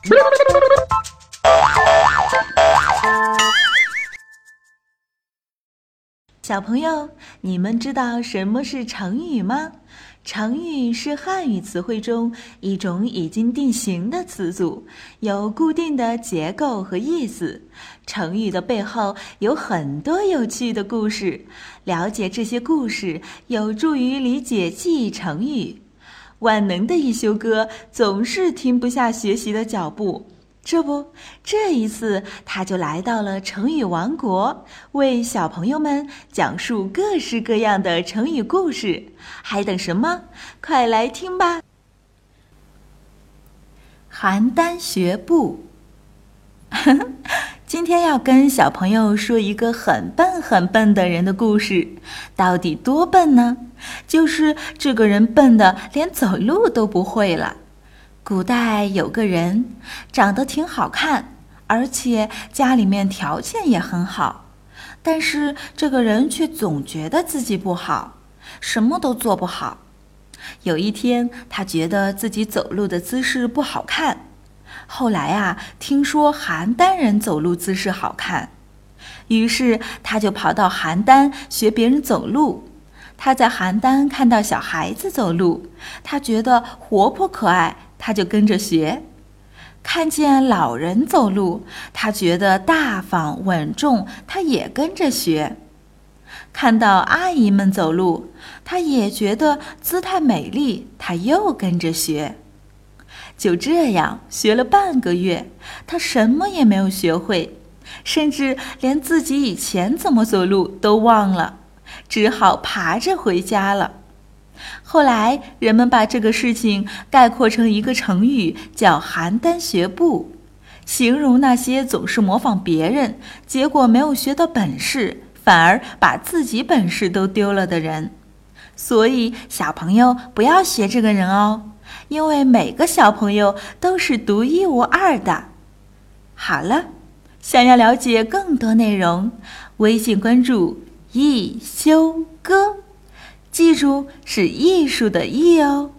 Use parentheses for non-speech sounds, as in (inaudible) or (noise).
(laughs) 小朋友，你们知道什么是成语吗？成语是汉语词汇中一种已经定型的词组，有固定的结构和意思。成语的背后有很多有趣的故事，了解这些故事有助于理解记忆成语。万能的一休哥总是停不下学习的脚步。这不，这一次他就来到了成语王国，为小朋友们讲述各式各样的成语故事。还等什么？快来听吧！邯郸学步。今天要跟小朋友说一个很笨很笨的人的故事。到底多笨呢？就是这个人笨的连走路都不会了。古代有个人，长得挺好看，而且家里面条件也很好，但是这个人却总觉得自己不好，什么都做不好。有一天，他觉得自己走路的姿势不好看。后来啊，听说邯郸人走路姿势好看，于是他就跑到邯郸学别人走路。他在邯郸看到小孩子走路，他觉得活泼可爱。他就跟着学，看见老人走路，他觉得大方稳重，他也跟着学；看到阿姨们走路，他也觉得姿态美丽，他又跟着学。就这样学了半个月，他什么也没有学会，甚至连自己以前怎么走路都忘了，只好爬着回家了。后来，人们把这个事情概括成一个成语，叫“邯郸学步”，形容那些总是模仿别人，结果没有学到本事，反而把自己本事都丢了的人。所以，小朋友不要学这个人哦，因为每个小朋友都是独一无二的。好了，想要了解更多内容，微信关注“一休哥”。记住，是艺术的“艺”哦。